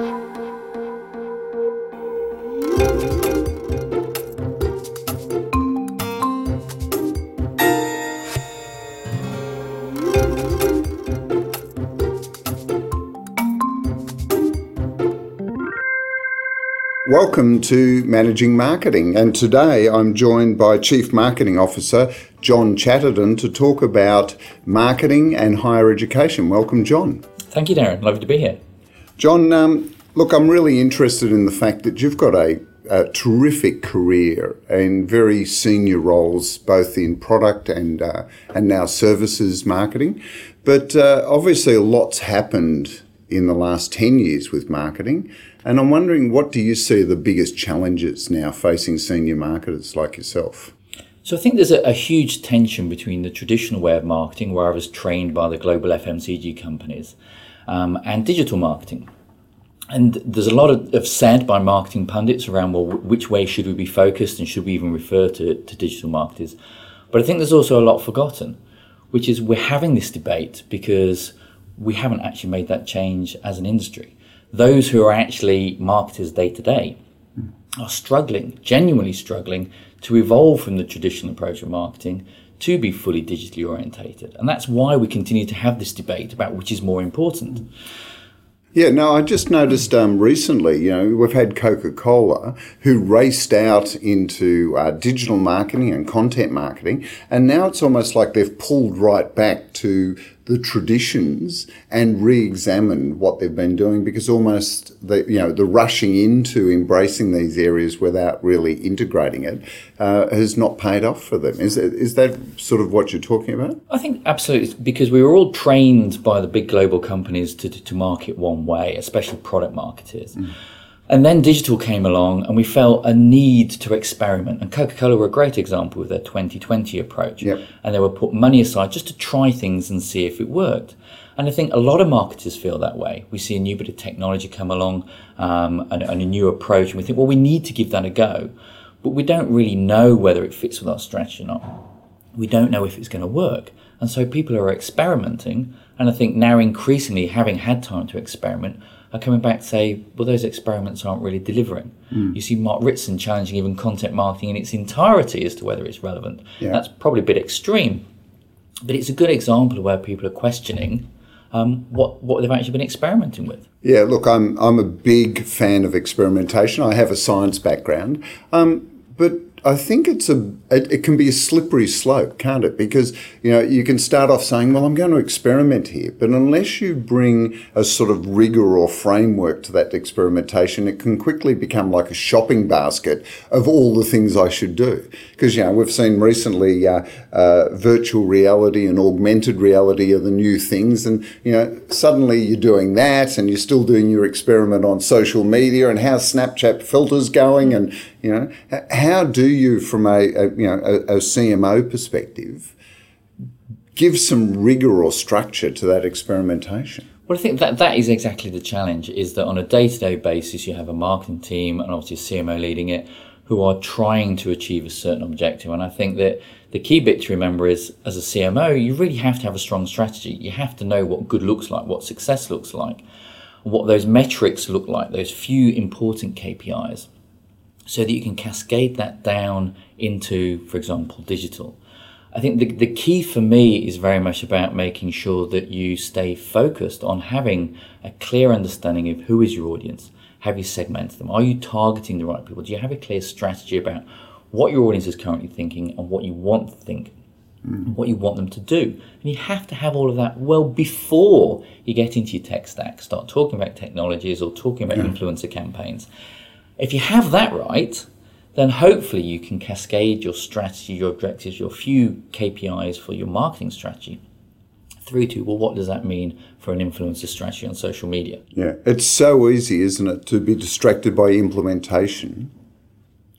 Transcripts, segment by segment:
Welcome to Managing Marketing, and today I'm joined by Chief Marketing Officer John Chatterton to talk about marketing and higher education. Welcome, John. Thank you, Darren. Lovely to be here. John, um, look, I'm really interested in the fact that you've got a, a terrific career and very senior roles, both in product and uh, and now services marketing. But uh, obviously, a lot's happened in the last 10 years with marketing. And I'm wondering, what do you see the biggest challenges now facing senior marketers like yourself? So I think there's a, a, huge tension between the traditional way of marketing, where I was trained by the global FMCG companies, um, and digital marketing. And there's a lot of, of, said by marketing pundits around, well, which way should we be focused and should we even refer to, to digital marketers? But I think there's also a lot forgotten, which is we're having this debate because we haven't actually made that change as an industry. Those who are actually marketers day to day are struggling, genuinely struggling, to evolve from the traditional approach of marketing to be fully digitally orientated. And that's why we continue to have this debate about which is more important. Yeah, no, I just noticed um, recently, you know, we've had Coca Cola who raced out into uh, digital marketing and content marketing, and now it's almost like they've pulled right back to the traditions and re-examine what they've been doing because almost the you know the rushing into embracing these areas without really integrating it uh, has not paid off for them. Is that, is that sort of what you're talking about? I think absolutely because we were all trained by the big global companies to, to market one way, especially product marketers. Mm. And then digital came along and we felt a need to experiment. And Coca Cola were a great example with their 2020 approach. Yep. And they would put money aside just to try things and see if it worked. And I think a lot of marketers feel that way. We see a new bit of technology come along um, and, and a new approach, and we think, well, we need to give that a go. But we don't really know whether it fits with our strategy or not. We don't know if it's going to work. And so people are experimenting. And I think now increasingly, having had time to experiment, are coming back to say, well, those experiments aren't really delivering. Mm. You see Mark Ritson challenging even content marketing in its entirety as to whether it's relevant. Yeah. That's probably a bit extreme, but it's a good example of where people are questioning um, what what they've actually been experimenting with. Yeah, look, I'm I'm a big fan of experimentation. I have a science background, um, but I think it's a it, it, can be a slippery slope, can't it? Because you know you can start off saying, "Well, I'm going to experiment here," but unless you bring a sort of rigor or framework to that experimentation, it can quickly become like a shopping basket of all the things I should do. Because you know we've seen recently uh, uh, virtual reality and augmented reality are the new things, and you know suddenly you're doing that, and you're still doing your experiment on social media and how Snapchat filters going, and you know how do you from a, a you know, a, a CMO perspective, give some rigor or structure to that experimentation. Well, I think that that is exactly the challenge. Is that on a day-to-day basis, you have a marketing team and obviously a CMO leading it, who are trying to achieve a certain objective. And I think that the key bit to remember is, as a CMO, you really have to have a strong strategy. You have to know what good looks like, what success looks like, what those metrics look like, those few important KPIs so that you can cascade that down into, for example, digital. I think the, the key for me is very much about making sure that you stay focused on having a clear understanding of who is your audience. Have you segmented them? Are you targeting the right people? Do you have a clear strategy about what your audience is currently thinking and what you want to think, mm. what you want them to do? And you have to have all of that well before you get into your tech stack, start talking about technologies or talking about yeah. influencer campaigns. If you have that right, then hopefully you can cascade your strategy, your objectives, your few KPIs for your marketing strategy through to, well, what does that mean for an influencer strategy on social media? Yeah, it's so easy, isn't it, to be distracted by implementation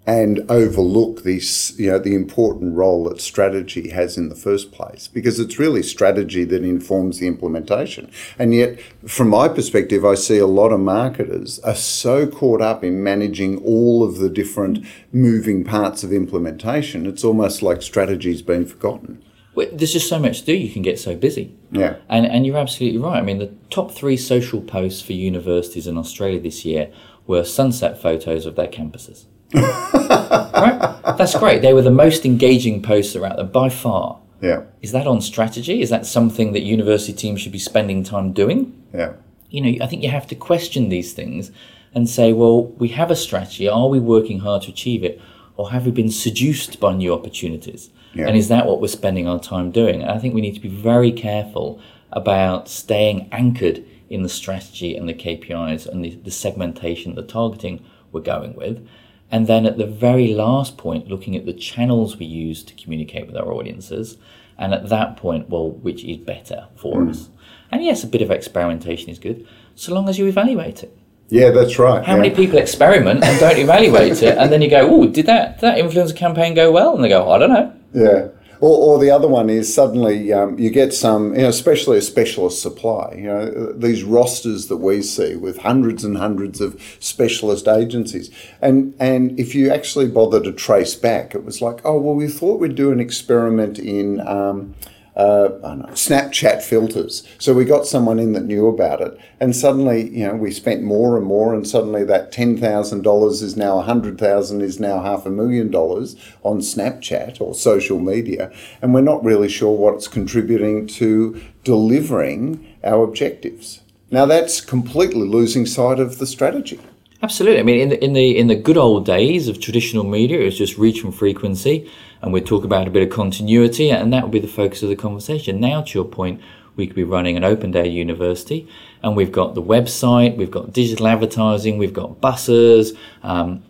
and overlook this, you know, the important role that strategy has in the first place, because it's really strategy that informs the implementation. And yet, from my perspective, I see a lot of marketers are so caught up in managing all of the different moving parts of implementation, it's almost like strategy's been forgotten. Well, there's just so much to do. You can get so busy. Yeah. And, and you're absolutely right. I mean, the top three social posts for universities in Australia this year were sunset photos of their campuses. right? That's great. They were the most engaging posts out there by far. Yeah. Is that on strategy? Is that something that university teams should be spending time doing? Yeah. You know, I think you have to question these things and say, well, we have a strategy. Are we working hard to achieve it? Or have we been seduced by new opportunities? Yeah. And is that what we're spending our time doing? And I think we need to be very careful about staying anchored in the strategy and the KPIs and the, the segmentation, the targeting we're going with. And then at the very last point, looking at the channels we use to communicate with our audiences. And at that point, well, which is better for hmm. us? And yes, a bit of experimentation is good, so long as you evaluate it. Yeah, that's right. How yeah. many people experiment and don't evaluate it, and then you go, "Oh, did that did that influencer campaign go well?" And they go, "I don't know." Yeah. Or, or the other one is suddenly um, you get some, you know, especially a specialist supply. You know, these rosters that we see with hundreds and hundreds of specialist agencies, and and if you actually bother to trace back, it was like, oh well, we thought we'd do an experiment in. Um, uh, know, Snapchat filters. So we got someone in that knew about it, and suddenly, you know, we spent more and more, and suddenly that ten thousand dollars is now a hundred thousand, is now half a million dollars on Snapchat or social media, and we're not really sure what's contributing to delivering our objectives. Now that's completely losing sight of the strategy. Absolutely. I mean, in the in the in the good old days of traditional media, it was just reach and frequency, and we'd talk about a bit of continuity, and that would be the focus of the conversation. Now, to your point, we could be running an open day university, and we've got the website, we've got digital advertising, we've got buses, um,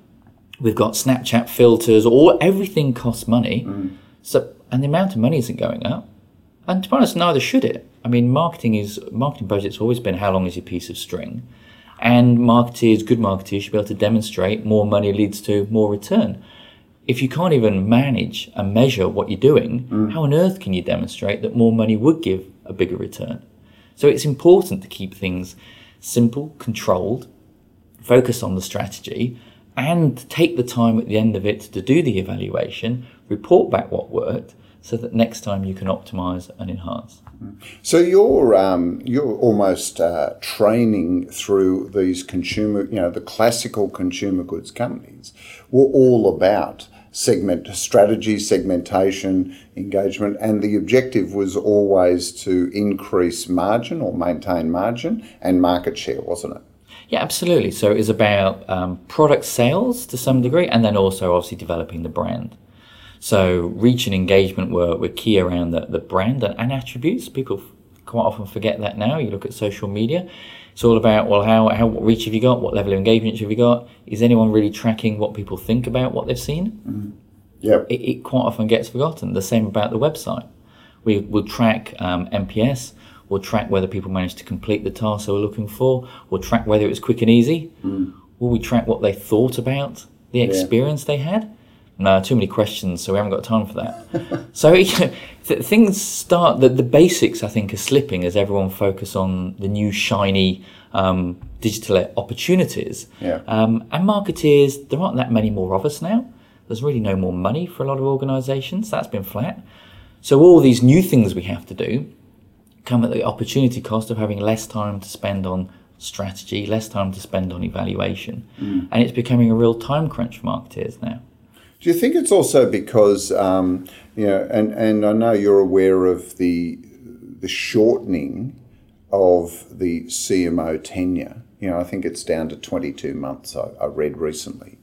we've got Snapchat filters, all everything costs money. So, and the amount of money isn't going up. And to be honest, neither should it. I mean, marketing is marketing budget's always been how long is your piece of string, and marketers, good marketers, should be able to demonstrate more money leads to more return. If you can't even manage and measure what you're doing, mm. how on earth can you demonstrate that more money would give a bigger return? So it's important to keep things simple, controlled, focus on the strategy, and take the time at the end of it to do the evaluation, report back what worked, so that next time you can optimize and enhance. So you're um, you're almost uh, training through these consumer, you know, the classical consumer goods companies were all about segment strategy, segmentation, engagement, and the objective was always to increase margin or maintain margin and market share, wasn't it? Yeah, absolutely. So it's about um, product sales to some degree, and then also obviously developing the brand. So reach and engagement were, were key around the, the brand and, and attributes. People quite often forget that now. You look at social media, it's all about well, how how what reach have you got? What level of engagement have you got? Is anyone really tracking what people think about what they've seen? Yep. It, it quite often gets forgotten. The same about the website. We will track um, NPS. We'll track whether people managed to complete the task they were looking for. We'll track whether it was quick and easy. Will we track what they thought about the experience they had? No, too many questions, so we haven't got time for that. so you know, th- things start. The, the basics, I think, are slipping as everyone focus on the new shiny um, digital opportunities. Yeah. Um, and marketeers, there aren't that many more of us now. There's really no more money for a lot of organisations. That's been flat. So all these new things we have to do come at the opportunity cost of having less time to spend on strategy, less time to spend on evaluation, and it's becoming a real time crunch for marketeers now. Do you think it's also because um, you know, and, and I know you're aware of the the shortening of the CMO tenure. You know, I think it's down to 22 months. I, I read recently.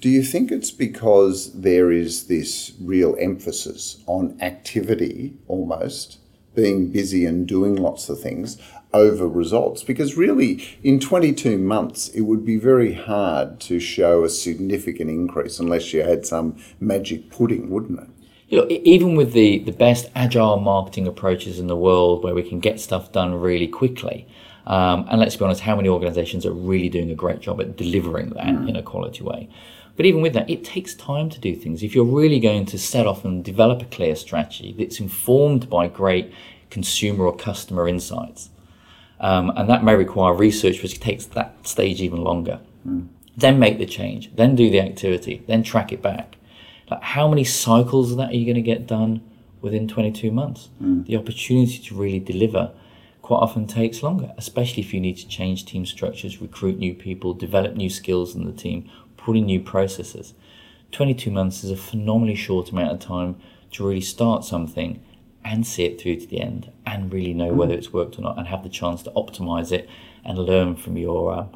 Do you think it's because there is this real emphasis on activity, almost being busy and doing lots of things over results? Because really, in 22 months, it would be very hard to show a significant increase unless you had some magic pudding, wouldn't it? You know, even with the, the best agile marketing approaches in the world where we can get stuff done really quickly, um, and let's be honest, how many organizations are really doing a great job at delivering that in a quality way? But even with that, it takes time to do things. If you're really going to set off and develop a clear strategy that's informed by great consumer or customer insights, um, and that may require research, which takes that stage even longer. Then make the change, then do the activity, then track it back. Like how many cycles of that are you going to get done within 22 months. The opportunity to really deliver quite often takes longer, especially if you need to change team structures, recruit new people, develop new skills in the team, put in new processes. 22 months is a phenomenally short amount of time to really start something and see it through to the end and really know whether it's worked or not and have the chance to optimize it and learn from your uh,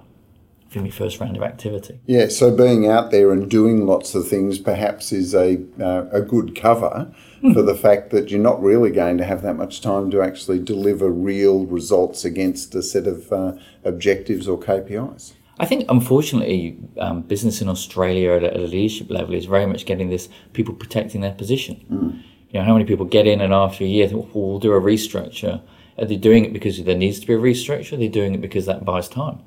from your first round of activity. Yeah, so being out there and doing lots of things perhaps is a, uh, a good cover for the fact that you're not really going to have that much time to actually deliver real results against a set of uh, objectives or KPIs. I think, unfortunately, um, business in Australia at a, at a leadership level is very much getting this people protecting their position. You know, how many people get in and after a year think, well, we'll do a restructure. Are they doing it because there needs to be a restructure? Are they doing it because that buys time?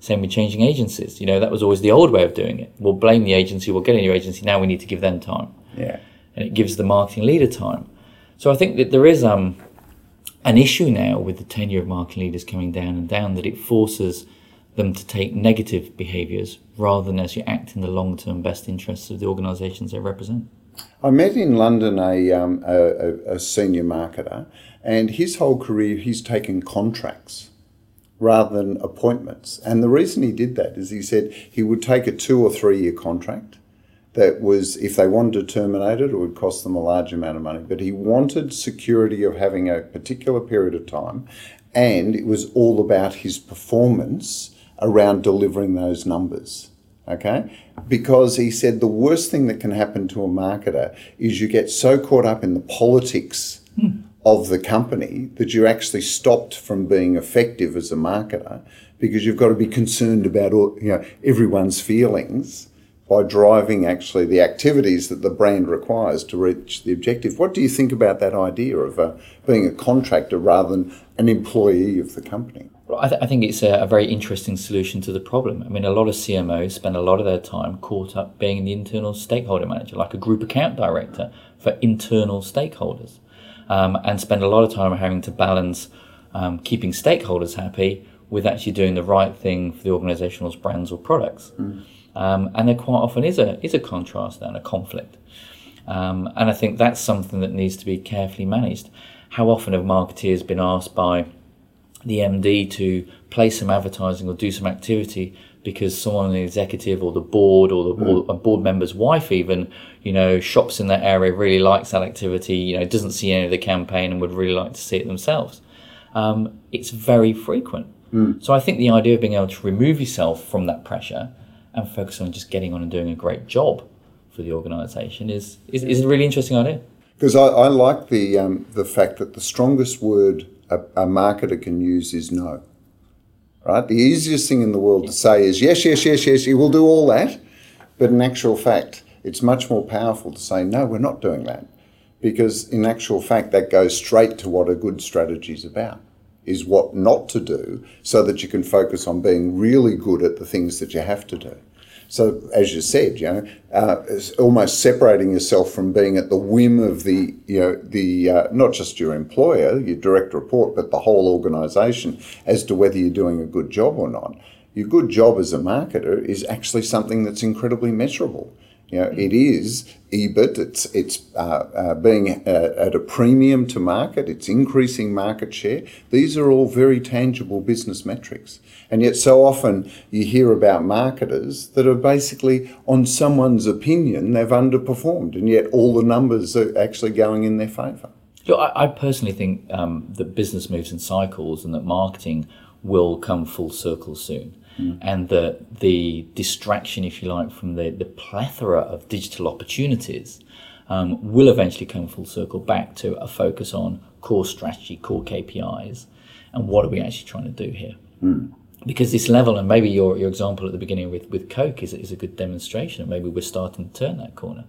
Same with changing agencies. You know, that was always the old way of doing it. We'll blame the agency, we'll get a new agency, now we need to give them time. Yeah. And it gives the marketing leader time. So I think that there is um, an issue now with the tenure of marketing leaders coming down and down that it forces them to take negative behaviours rather than actually act in the long term best interests of the organisations they represent. I met in London a, um, a, a- senior marketer, and his whole career he's taken contracts rather than appointments. And the reason he did that is he said he would take a two or three year contract that was, if they wanted to terminate it, it would cost them a large amount of money. But he wanted security of having a particular period of time, and it was all about his performance around delivering those numbers. Okay? Because he said the worst thing that can happen to a marketer is you get so caught up in the politics of the company that you're actually stopped from being effective as a marketer because you've got to be concerned about all, you know everyone's feelings by driving actually the activities that the brand requires to reach the objective. What do you think about that idea of uh, being a contractor rather than an employee of the company? I, th- I think it's a, a very interesting solution to the problem. I mean, a lot of CMOs spend a lot of their time caught up being the internal stakeholder manager, like a group account director for internal stakeholders, um, and spend a lot of time having to balance um, keeping stakeholders happy with actually doing the right thing for the organisation's brands or products. Um, and there quite often is a is a contrast and a conflict. Um, and I think that's something that needs to be carefully managed. How often have marketeers been asked by the MD to play some advertising or do some activity because someone on the executive or the board or the or a board member's wife even you know shops in that area really likes that activity you know doesn't see any of the campaign and would really like to see it themselves. Um, it's very frequent. So I think the idea of being able to remove yourself from that pressure and focus on just getting on and doing a great job for the organisation is, is, is a really interesting idea. Because I, I like the um, the fact that the strongest word a, a marketer can use is no. Right? The easiest thing in the world to say is yes, yes, yes, yes, you will do all that. But in actual fact, it's much more powerful to say no, we're not doing that. Because in actual fact, that goes straight to what a good strategy is about. Is what not to do so that you can focus on being really good at the things that you have to do. So, as you said, you know, uh, almost separating yourself from being at the whim of the, you know, the uh, not just your employer, your direct report, but the whole organisation as to whether you're doing a good job or not. Your good job as a marketer is actually something that's incredibly measurable. You know, it is EBIT. It's it's uh, uh, being uh, at a premium to market. It's increasing market share. These are all very tangible business metrics. And yet, so often you hear about marketers that are basically on someone's opinion they've underperformed, and yet all the numbers are actually going in their favour. Look, I, I personally think um, that business moves in cycles and that marketing will come full circle soon. And that the distraction, if you like, from the, the plethora of digital opportunities um, will eventually come full circle back to a focus on core strategy, core KPIs, and what are we actually trying to do here. Because this level, and maybe your, your example at the beginning with, with Coke is, is a good demonstration, and maybe we're starting to turn that corner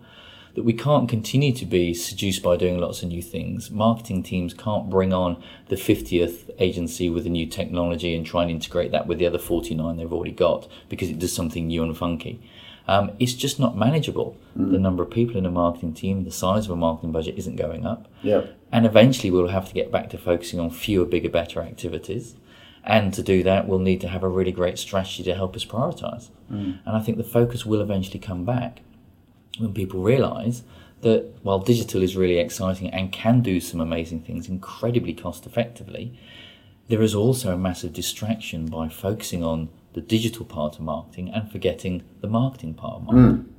that we can't continue to be seduced by doing lots of new things. Marketing teams can't bring on the 50th agency with a new technology and try and integrate that with the other 49 they've already got because it does something new and funky. Um, it's just not manageable. The number of people in a marketing team, the size of a marketing budget isn't going up. Yeah. And eventually we'll have to get back to focusing on fewer, bigger, better activities. And to do that, we'll need to have a really great strategy to help us prioritize. And I think the focus will eventually come back when people realise that while digital is really exciting and can do some amazing things incredibly cost effectively, there is also a massive distraction by focusing on the digital part of marketing and forgetting the marketing part of marketing. Mm.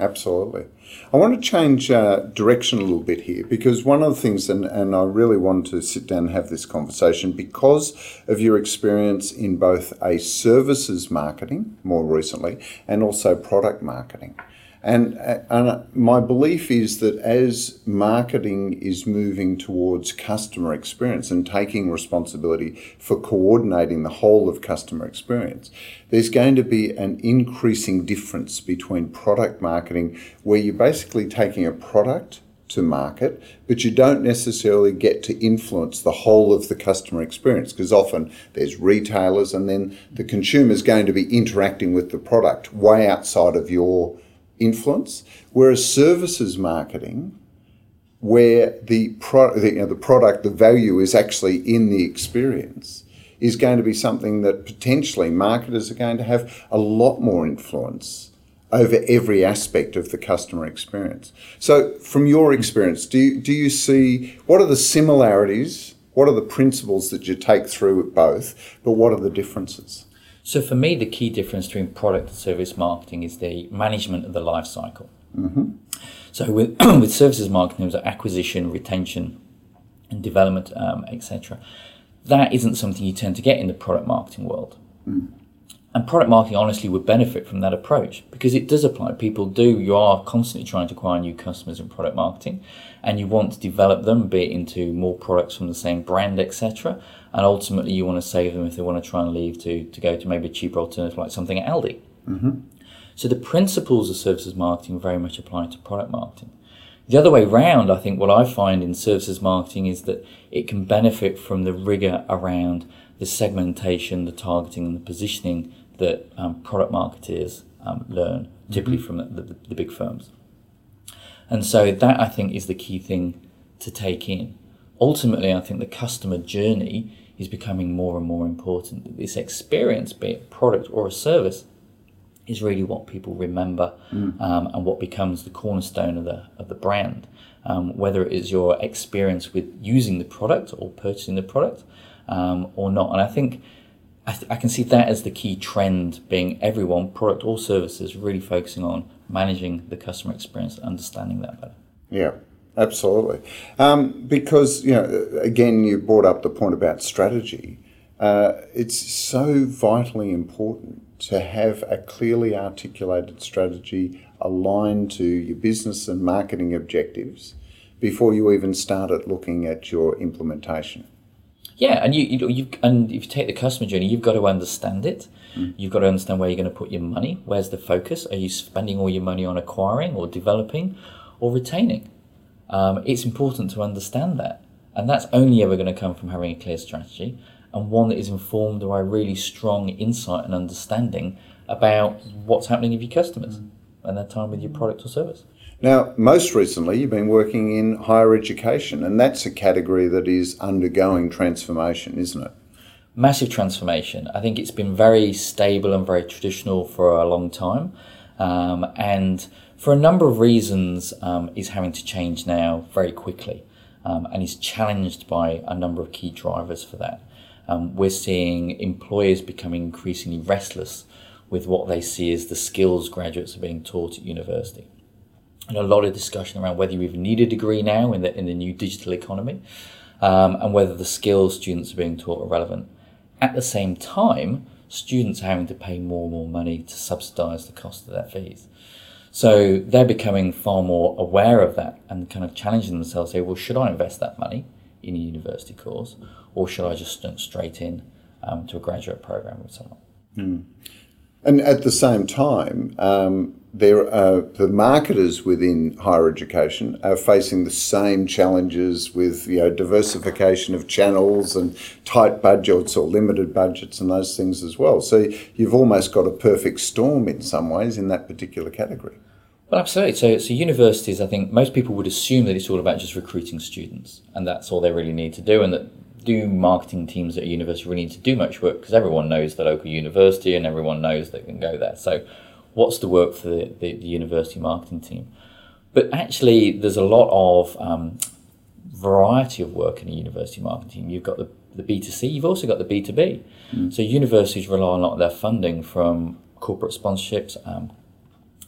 Absolutely. I want to change uh, direction a little bit here because one of the things, and, and I really want to sit down and have this conversation because of your experience in both a services marketing more recently and also product marketing. And, uh, and uh, my belief is that as marketing is moving towards customer experience and taking responsibility for coordinating the whole of customer experience, there's going to be an increasing difference between product marketing, where you're basically taking a product to market, but you don't necessarily get to influence the whole of the customer experience because often there's retailers and then the consumer is going to be interacting with the product way outside of your influence, whereas services marketing, where the, the, you know, the product, the value is actually in the experience, is going to be something that potentially marketers are going to have a lot more influence over every aspect of the customer experience. So, from your experience, do you, do you see what are the similarities? What are the principles that you take through both, but what are the differences? So for me, the key difference between product and service marketing is the management of the life cycle. Mm-hmm. So with with services marketing, there's acquisition, retention, and development, um, etc. That isn't something you tend to get in the product marketing world. Mm. And product marketing honestly would benefit from that approach because it does apply. People do, you are constantly trying to acquire new customers in product marketing and you want to develop them, be it into more products from the same brand, etc and ultimately you want to save them if they want to try and leave to, to go to maybe a cheaper alternative like something at Aldi. Mm-hmm. So the principles of services marketing very much apply to product marketing. The other way round, I think what I find in services marketing is that it can benefit from the rigor around the segmentation, the targeting, and the positioning that um, product marketers um, learn, typically mm-hmm. from the, the, the big firms. And so that I think is the key thing to take in. Ultimately, I think the customer journey is becoming more and more important. This experience, be it product or a service, is really what people remember mm. um, and what becomes the cornerstone of the of the brand. Um, whether it is your experience with using the product or purchasing the product um, or not, and I think I, th- I, can see that as the key trend, being everyone, product or services, really focusing on managing the customer experience, understanding that better. Yeah. Absolutely. Um, because, you know, again, you brought up the point about strategy. Uh, it's so vitally important to have a clearly articulated strategy aligned to your business and marketing objectives before you even started looking at your implementation. Yeah, and you, you you and if you take the customer journey, you've got to understand it. Mm. You've got to understand where you're going to put your money. Where's the focus? Are you spending all your money on acquiring or developing or retaining? Um, it's important to understand that. And that's only ever going to come from having a clear strategy and one that is informed by really strong insight and understanding about what's happening with your customers mm. and their time with your product or service. Now, most recently, you've been working in higher education, and that's a category that is undergoing transformation, isn't it? Massive transformation. I think it's been very stable and very traditional for a long time. Um, and for a number of reasons, um, is having to change now very quickly um, and is challenged by a number of key drivers for that. Um, we're seeing employers becoming increasingly restless with what they see as the skills graduates are being taught at university. And a lot of discussion around whether you even need a degree now in the, in the new digital economy um, and whether the skills students are being taught are relevant. At the same time, students are having to pay more and more money to subsidise the cost of their fees. So they're becoming far more aware of that and kind of challenging themselves. Say, well, should I invest that money in a university course, or should I just jump straight in um, to a graduate program with someone? Mm. And at the same time, um, there are the marketers within higher education are facing the same challenges with you know diversification of channels and tight budgets or limited budgets and those things as well. So you've almost got a perfect storm in some ways in that particular category. Well, absolutely. So, so universities, I think most people would assume that it's all about just recruiting students, and that's all they really need to do, and that do marketing teams at a university really need to do much work because everyone knows the local university and everyone knows they can go there. So, what's the work for the, the, the university marketing team? but actually, there's a lot of um, variety of work in a university marketing team. You've got the, the B2C, you've also got the B2B. Mm. So universities rely on a lot of their funding from corporate sponsorships, um,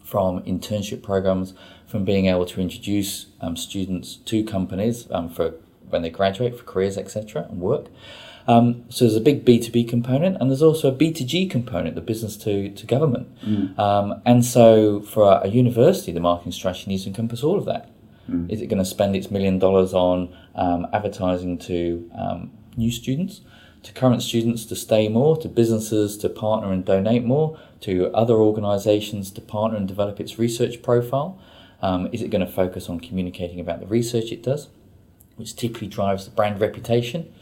from internship programs, from being able to introduce um, students to companies um, for when they graduate for careers, etc., and work. Um, so there's a big B2B component, and there's also a B2G component, the business to, to government. Mm. Um, and so for a, university, the marketing strategy needs to encompass all of that. Mm. Is it going to spend its million dollars on um, advertising to um, new students, to current students to stay more, to businesses to partner and donate more, to other organizations to partner and develop its research profile? Um, is it going to focus on communicating about the research it does, which typically drives the brand reputation?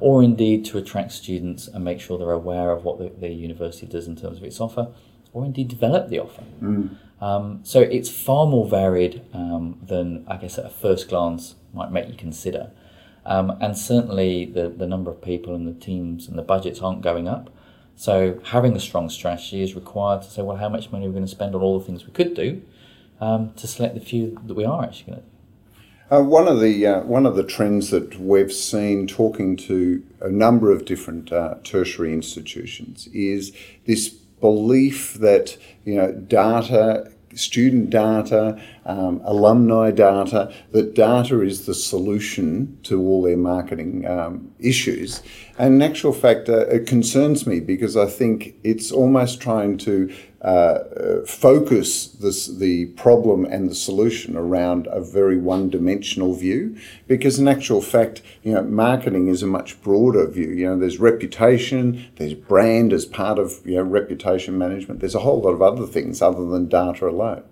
or indeed to attract students and make sure they're aware of what the, the university does in terms of its offer, or indeed develop the offer. Mm. Um, so it's far more varied um, than I guess at a first glance might make you consider. Um, and certainly the, the number of people and the teams and the budgets aren't going up. So having a strong strategy is required to say, well, how much money are we going to spend on all the things we could do um, to select the few that we are actually going to do. Uh, one of the uh, one of the trends that we've seen talking to a number of different uh, tertiary institutions is this belief that you know data student data, um, alumni data, that data is the solution to all their marketing um, issues. And in actual fact, uh, it concerns me because I think it's almost trying to uh, focus this, the problem and the solution around a very one-dimensional view because in actual fact you know marketing is a much broader view. You know there's reputation there's brand as part of you know reputation management. There's a whole lot of other things other than data alone.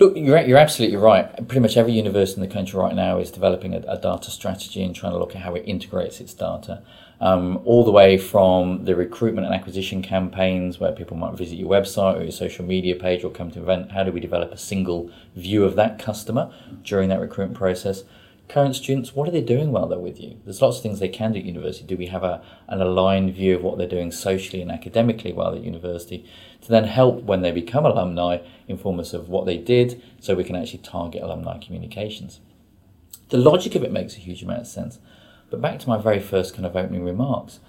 Look, you're, you're absolutely right. Pretty much every university in the country right now is developing a, a data strategy and trying to look at how it integrates its data um, all the way from the recruitment and acquisition campaigns where people might visit your website or your social media page or come to an event. How do we develop a single view of that customer during that recruitment process? Current students, what are they doing while they're with you? There's lots of things they can do at university. Do we have a, an aligned view of what they're doing socially and academically while at university to then help when they become alumni inform us of what they did so we can actually target alumni communications? The logic of it makes a huge amount of sense. But back to my very first kind of opening remarks,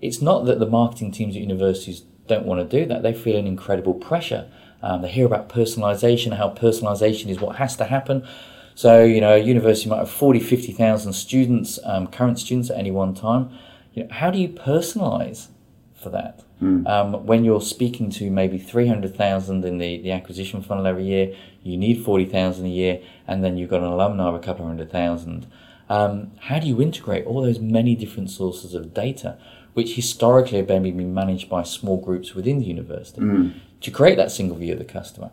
it's not that the marketing teams at universities don't want to do that. They feel an incredible pressure. Um, they hear about personalization, how personalization is what has to happen. So, you know, a university might have 40, 50,000 students, um, current students at any one time. You know, how do you personalize for that? Mm. Um, when you're speaking to maybe 300,000 in the, the acquisition funnel every year, you need 40,000 a year, and then you've got an alumni of a couple of hundred thousand. Um, how do you integrate all those many different sources of data, which historically have maybe been managed by small groups within the university, mm. to create that single view of the customer?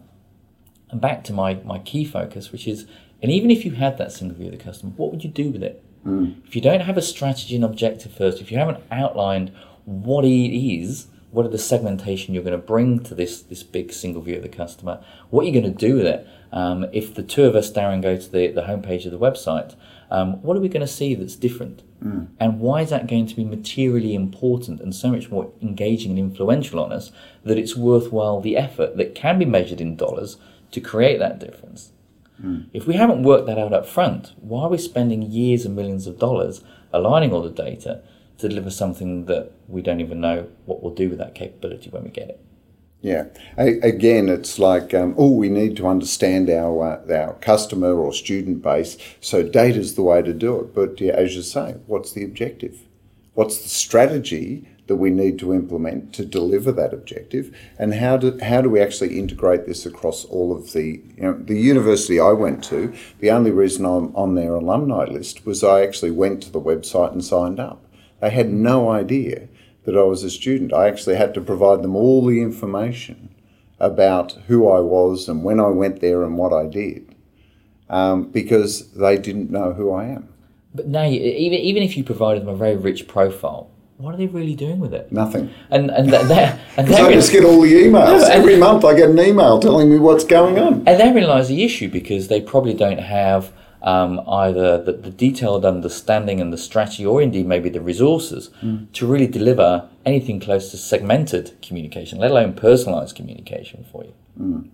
And back to my, my key focus, which is, and even if you had that single view of the customer, what would you do with it? Mm. If you don't have a strategy and objective first, if you haven't outlined what it is, what are the segmentation you're going to bring to this this big single view of the customer? What are you going to do with it? Um, if the two of us, Darren, go to the, the homepage of the website, um, what are we going to see that's different? Mm. And why is that going to be materially important and so much more engaging and influential on us that it's worthwhile the effort that can be measured in dollars to create that difference? Mm. If we haven't worked that out up front, why are we spending years and millions of dollars aligning all the data to deliver something that we don't even know what we'll do with that capability when we get it? Yeah. again, it's like, um, oh, we need to understand our uh, our customer or student base. So data is the way to do it. But yeah, as you say, what's the objective? What's the strategy that we need to implement to deliver that objective? And how do how do we actually integrate this across all of the you know the university I went to? The only reason I'm on their alumni list was I actually went to the website and signed up. They had no idea that I was a student. I actually had to provide them all the information about who I was and when I went there and what I did um, because they didn't know who I am. But now, even, even if you provided them a very rich profile, what are they really doing with it? Nothing. And and that and I just get all the emails every month. I get an email telling me what's going on. And therein lies the issue because they probably don't have um, either the, the, detailed understanding and the strategy, or indeed maybe the resources mm. to really deliver anything close to segmented communication, let alone personalized communication for you. Mm.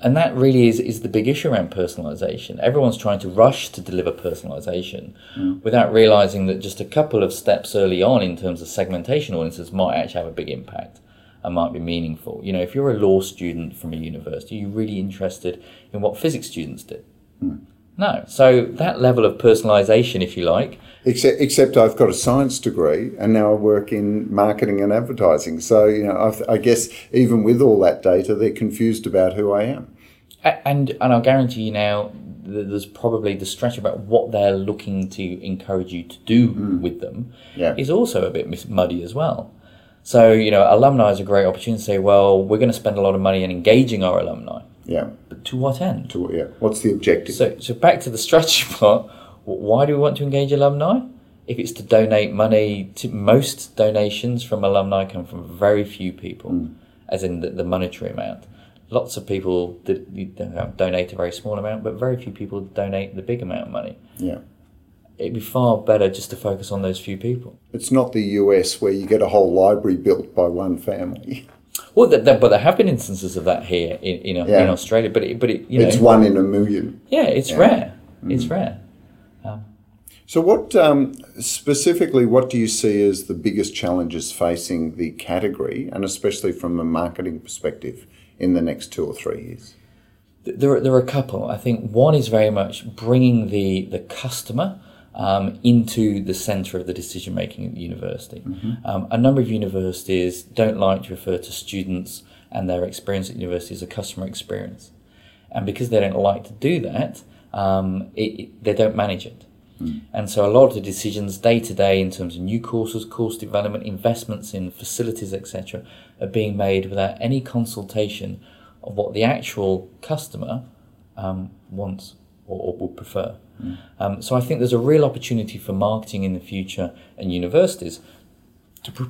and that really is, is the big issue around personalization. Everyone's trying to rush to deliver personalization mm. without realizing that just a couple of steps early on in terms of segmentation audiences might actually have a big impact and might be meaningful. You know, if you're a law student from a university, you're really interested in what physics students do. Mm. No. So that level of personalization, if you like. Except, except I've got a science degree and now I work in marketing and advertising. So, you know, I've, i guess even with all that data, they're confused about who I am. And, and I'll guarantee you now, there's probably the stretch about what they're looking to encourage you to do mm. with them yeah. is also a bit muddy as well. So, you know, alumni is a great opportunity to say, well, we're going to spend a lot of money in engaging our alumni. Yeah. But to what end? To yeah. What's the objective? So, so back to the strategy part. Why do we want to engage alumni? If it's to donate money, to most donations from alumni come from very few people, mm. as in the, the, monetary amount. Lots of people donate a very small amount, but very few people donate the big amount of money. Yeah it'd be far better just to focus on those few people. It's not the US where you get a whole library built by one family. Well, the, the, but there have been instances of that here in in, yeah. in Australia. But it, but it, you know, it's one in a million. Yeah, it's yeah. rare. Mm. It's rare. Um, so, what um, specifically, what do you see as the biggest challenges facing the category, and especially from a marketing perspective, in the next two or three years? There, there are a couple. I think one is very much bringing the the customer um, into the centre of the decision making at the university. Mm-hmm. Um, a number of universities don't like to refer to students and their experience at university as a customer experience. And because they don't like to do that, um, it, it, they don't manage it. Mm. And so a lot of the decisions day to day in terms of new courses, course development, investments in facilities, etc., are being made without any consultation of what the actual customer um, wants or, or would prefer. Mm. Um, so I think there's a real opportunity for marketing in the future and universities to, pr-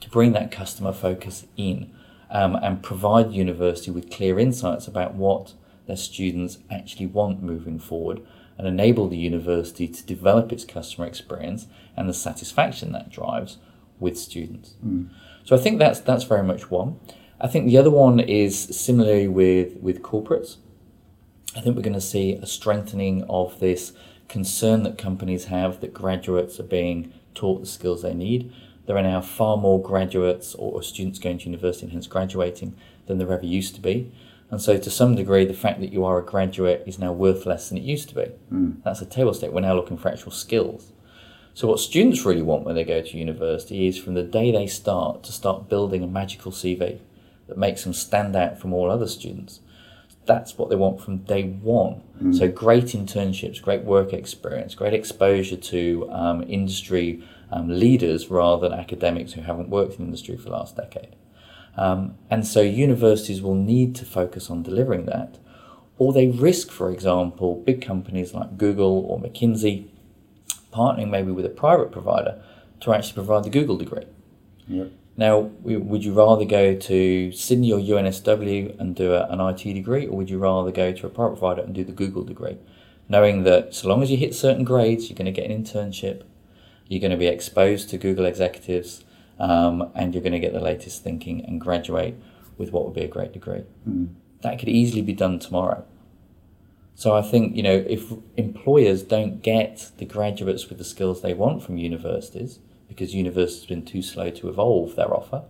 to bring that customer focus in um, and provide the university with clear insights about what their students actually want moving forward and enable the university to develop its customer experience and the satisfaction that drives with students. Mm. So I think that's that's very much one. I think the other one is similarly with with corporates. I think we're going to see a strengthening of this concern that companies have that graduates are being taught the skills they need. There are now far more graduates or students going to university and hence graduating than there ever used to be. And so, to some degree, the fact that you are a graduate is now worth less than it used to be. Mm. That's a table stake. We're now looking for actual skills. So, what students really want when they go to university is from the day they start to start building a magical CV that makes them stand out from all other students that's what they want from day one. Mm. So great internships, great work experience, great exposure to um, industry um, leaders rather than academics who haven't worked in industry for the last decade. Um, and so universities will need to focus on delivering that, or they risk, for example, big companies like Google or McKinsey partnering maybe with a private provider to actually provide the Google degree. Yep. Now, would you rather go to Sydney or UNSW and do a, an IT degree, or would you rather go to a private provider and do the Google degree? Knowing that so long as you hit certain grades, you're going to get an internship, you're going to be exposed to Google executives, um, and you're going to get the latest thinking and graduate with what would be a great degree. Mm. That could easily be done tomorrow. So I think, you know, if employers don't get the graduates with the skills they want from universities, because universities have been too slow to evolve their offer,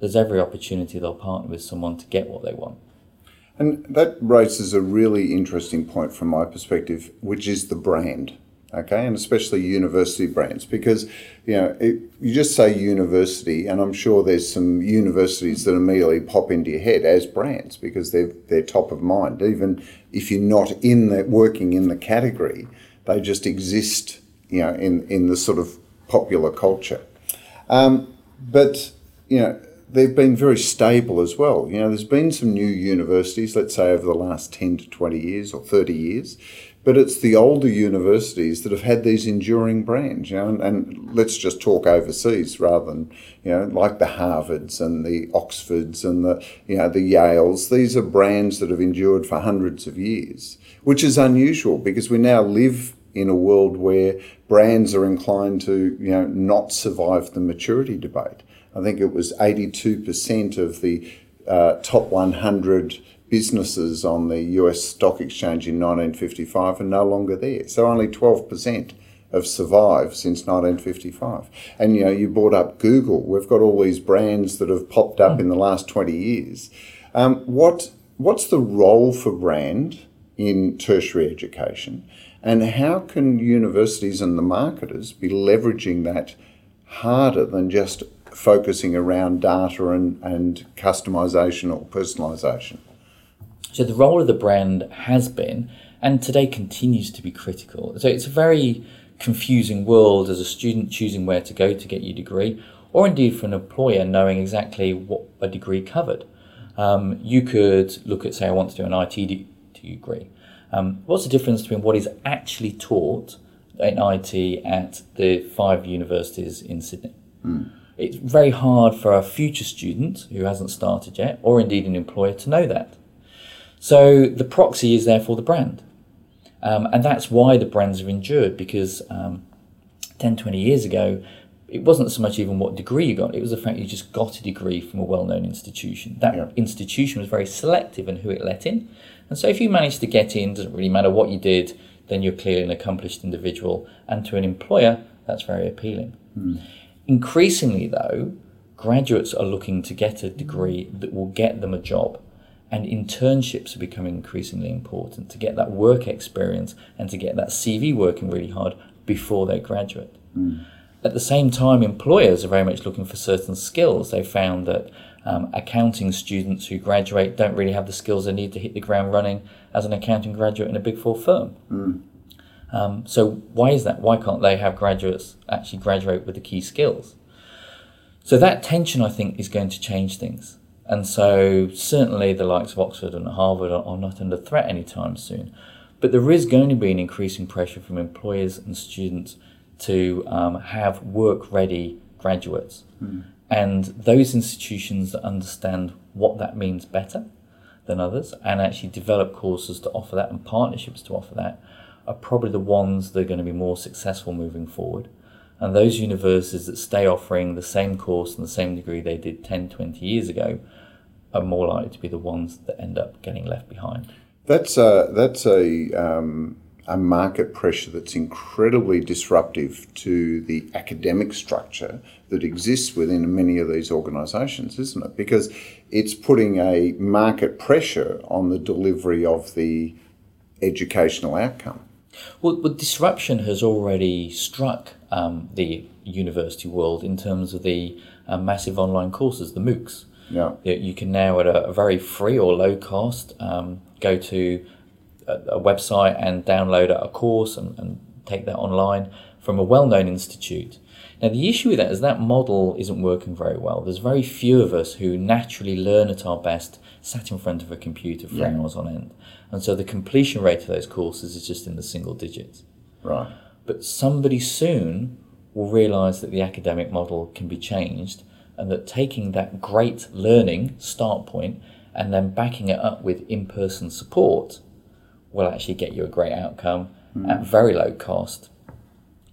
there's every opportunity they'll partner with someone to get what they want. And that raises a really interesting point from my perspective, which is the brand. Okay, and especially university brands, because you know it, you just say university, and I'm sure there's some universities that immediately pop into your head as brands because they're they're top of mind. Even if you're not in the working in the category, they just exist, you know, in in the sort of popular culture. Um, but, you know, they've been very stable as well. You know, there's been some new universities, let's say over the last 10 to 20 years or 30 years, but it's the older universities that have had these enduring brands, you know, and, and let's just talk overseas rather than, you know, like the Harvards and the Oxfords and the, you know, the Yales. These are brands that have endured for hundreds of years, which is unusual because we now live in a world where brands are inclined to you know not survive the maturity debate. I think it was 82% of the uh, top 100 businesses on the US stock exchange in 1955 are no longer there. So only 12% have survived since 1955. And you know, you brought up Google. We've got all these brands that have popped up in the last 20 years. Um, what what's the role for brand in tertiary education, and how can universities and the marketers be leveraging that harder than just focusing around data and, and customization or personalization? So the role of the brand has been, and today continues to be critical. So it's a very confusing world as a student choosing where to go to get your degree, or indeed for an employer knowing exactly what a degree covered. Um, you could look at, say, I want to do an IT de- degree. Um, what's the difference between what is actually taught in IT at the five universities in Sydney? Mm. It's very hard for a future student who hasn't started yet, or indeed an employer, to know that. So the proxy is therefore the brand. Um, and that's why the brands have endured because um, 10, 20 years ago, it wasn't so much even what degree you got, it was the fact you just got a degree from a well known institution. That yeah. institution was very selective in who it let in. And so if you managed to get in, doesn't really matter what you did, then you're clearly an accomplished individual. And to an employer, that's very appealing. Mm. Increasingly, though, graduates are looking to get a degree that will get them a job and internships are becoming increasingly important to get that work experience and to get that CV working really hard before they graduate. Mm. At the same time, employers are very much looking for certain skills. They found that um, accounting students who graduate don't really have the skills they need to hit the ground running as an accounting graduate in a big four firm. Mm. Um, so, why is that? Why can't they have graduates actually graduate with the key skills? So, that tension, I think, is going to change things. And so, certainly, the likes of Oxford and Harvard are, are not under threat anytime soon. But there is going to be an increasing pressure from employers and students to um, have work ready graduates. Mm. And those institutions that understand what that means better than others and actually develop courses to offer that and partnerships to offer that are probably the ones that are going to be more successful moving forward. And those universities that stay offering the same course and the same degree they did 10, 20 years ago are more likely to be the ones that end up getting left behind. That's a, that's a, um, a market pressure that's incredibly disruptive to the academic structure that exists within many of these organisations, isn't it? Because it's putting a market pressure on the delivery of the educational outcome. Well, well disruption has already struck um, the university world in terms of the uh, massive online courses, the MOOCs. Yeah. You can now, at a, a very free or low cost, um, go to a, website and download a course and, and take that online from a well known institute. Now, the issue with that is that model isn't working very well. There's very few of us who naturally learn at our best sat in front of a computer for yeah. hours on end. And so the completion rate of those courses is just in the single digits. Right. But somebody soon will realize that the academic model can be changed and that taking that great learning start point and then backing it up with in person support will actually get you a great outcome mm. at very low cost,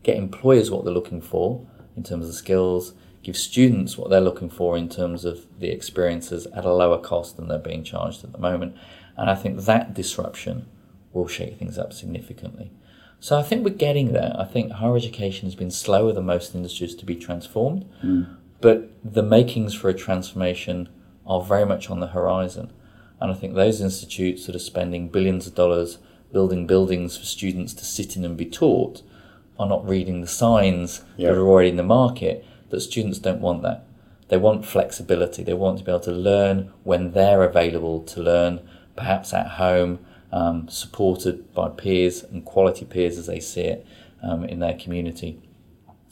get employers what they're looking for in terms of skills, give students what they're looking for in terms of the experiences at a lower cost than they're being charged at the moment. And I think that disruption will shake things up significantly. So I think we're getting there. I think higher education has been slower than most industries to be transformed. Mm. But the makings for a transformation are very much on the horizon. And I think those institutes that are spending billions of dollars building buildings for students to sit in and be taught are not reading the signs that are already in the market that students don't want that. They want flexibility. They want to be able to learn when they're available to learn, perhaps at home, um, supported by peers and quality peers as they see it um, in their community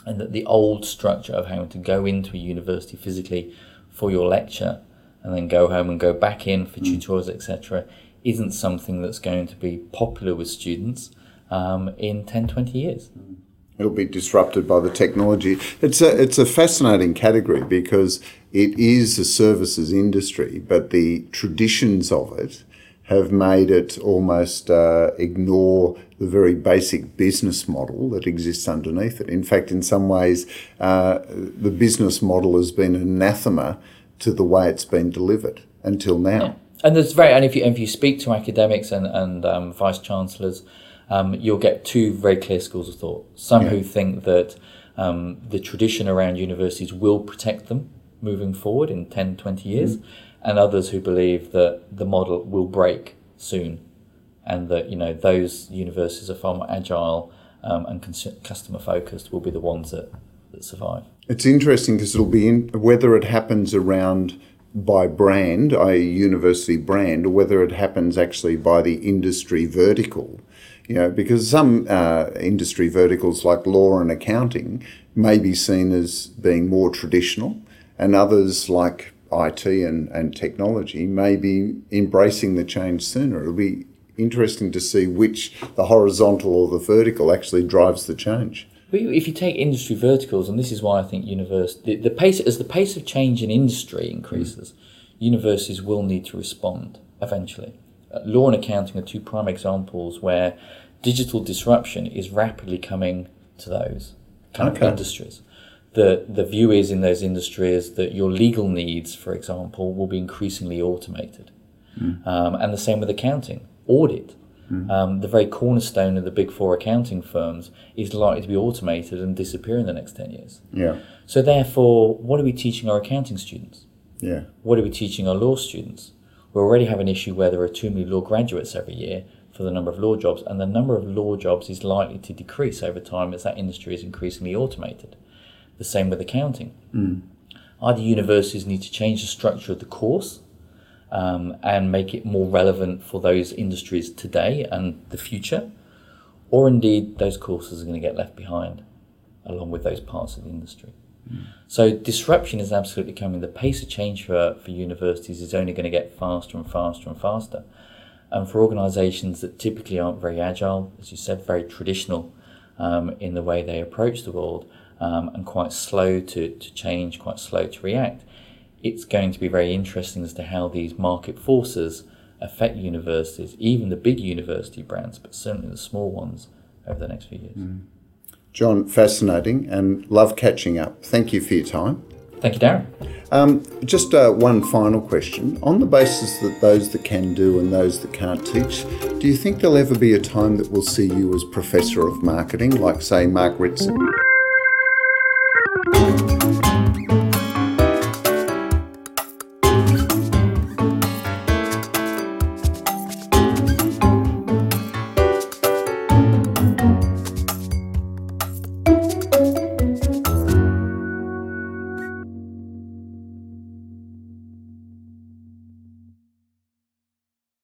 and that the old structure of having to go into a university physically for your lecture and then go home and go back in for mm. tutorials, etc., isn't something that's going to be popular with students um, in 10, 20 years. Mm. It'll be disrupted by the technology. It's a, it's a fascinating category because it is a services industry, but the traditions of it have made it almost uh, ignore the very basic business model that exists underneath it. In fact, in some ways, uh, the business model has been anathema to the way it's been delivered. until now. Yeah. And there's very, and if you if you speak to academics and and um, vice chancellors, um, you'll get two very clear schools of thought. Some Yeah. who think that um, the tradition around universities will protect them moving forward in 10, 20 years, and others who believe that the model will break soon, and that you know those universities are far more agile um, and cons- customer focused will be the ones that, that survive. It's interesting because it'll be in, whether it happens around by brand, i.e., university brand, or whether it happens actually by the industry vertical. You know, because some uh, industry verticals like law and accounting may be seen as being more traditional, and others like IT and, and technology may be embracing the change sooner. It'll be interesting to see which the horizontal or the vertical actually drives the change. But If you take industry verticals, and this is why I think university, the, the pace as the pace of change in industry increases, universities will need to respond eventually. Uh, law and accounting are two prime examples where digital disruption is rapidly coming to those kind Okay. of industries. The the view is in those industries that your legal needs, for example, will be increasingly automated, um, and the same with accounting, audit. Um, the very cornerstone of the big four accounting firms is likely to be automated and disappear in the next 10 years. Yeah, So, therefore, what are we teaching our accounting students? yeah. What are we teaching our law students? We already have an issue where there are too many law graduates every year for the number of law jobs, and the number of law jobs is likely to decrease over time as that industry is increasingly automated. The same with accounting. Either universities need to change the structure of the course um, and make it more relevant for those industries today and the future, or indeed those courses are going to get left behind along with those parts of the industry. So disruption is absolutely coming. The pace of change for, for universities is only going to get faster and faster and faster. And for organisations that typically aren't very agile, as you said, very traditional um, in the way they approach the world um, and quite slow to, to change, quite slow to react, it's going to be very interesting as to how these market forces affect universities, even the big university brands, but certainly the small ones over the next few years. John, fascinating and love catching up. Thank you for your time. Thank you, Darren. Um, just uh, one final question. On the basis that those that can do and those that can't teach, do you think there'll ever be a time that we'll see you as Professor of Marketing, like, say, Mark Ritson?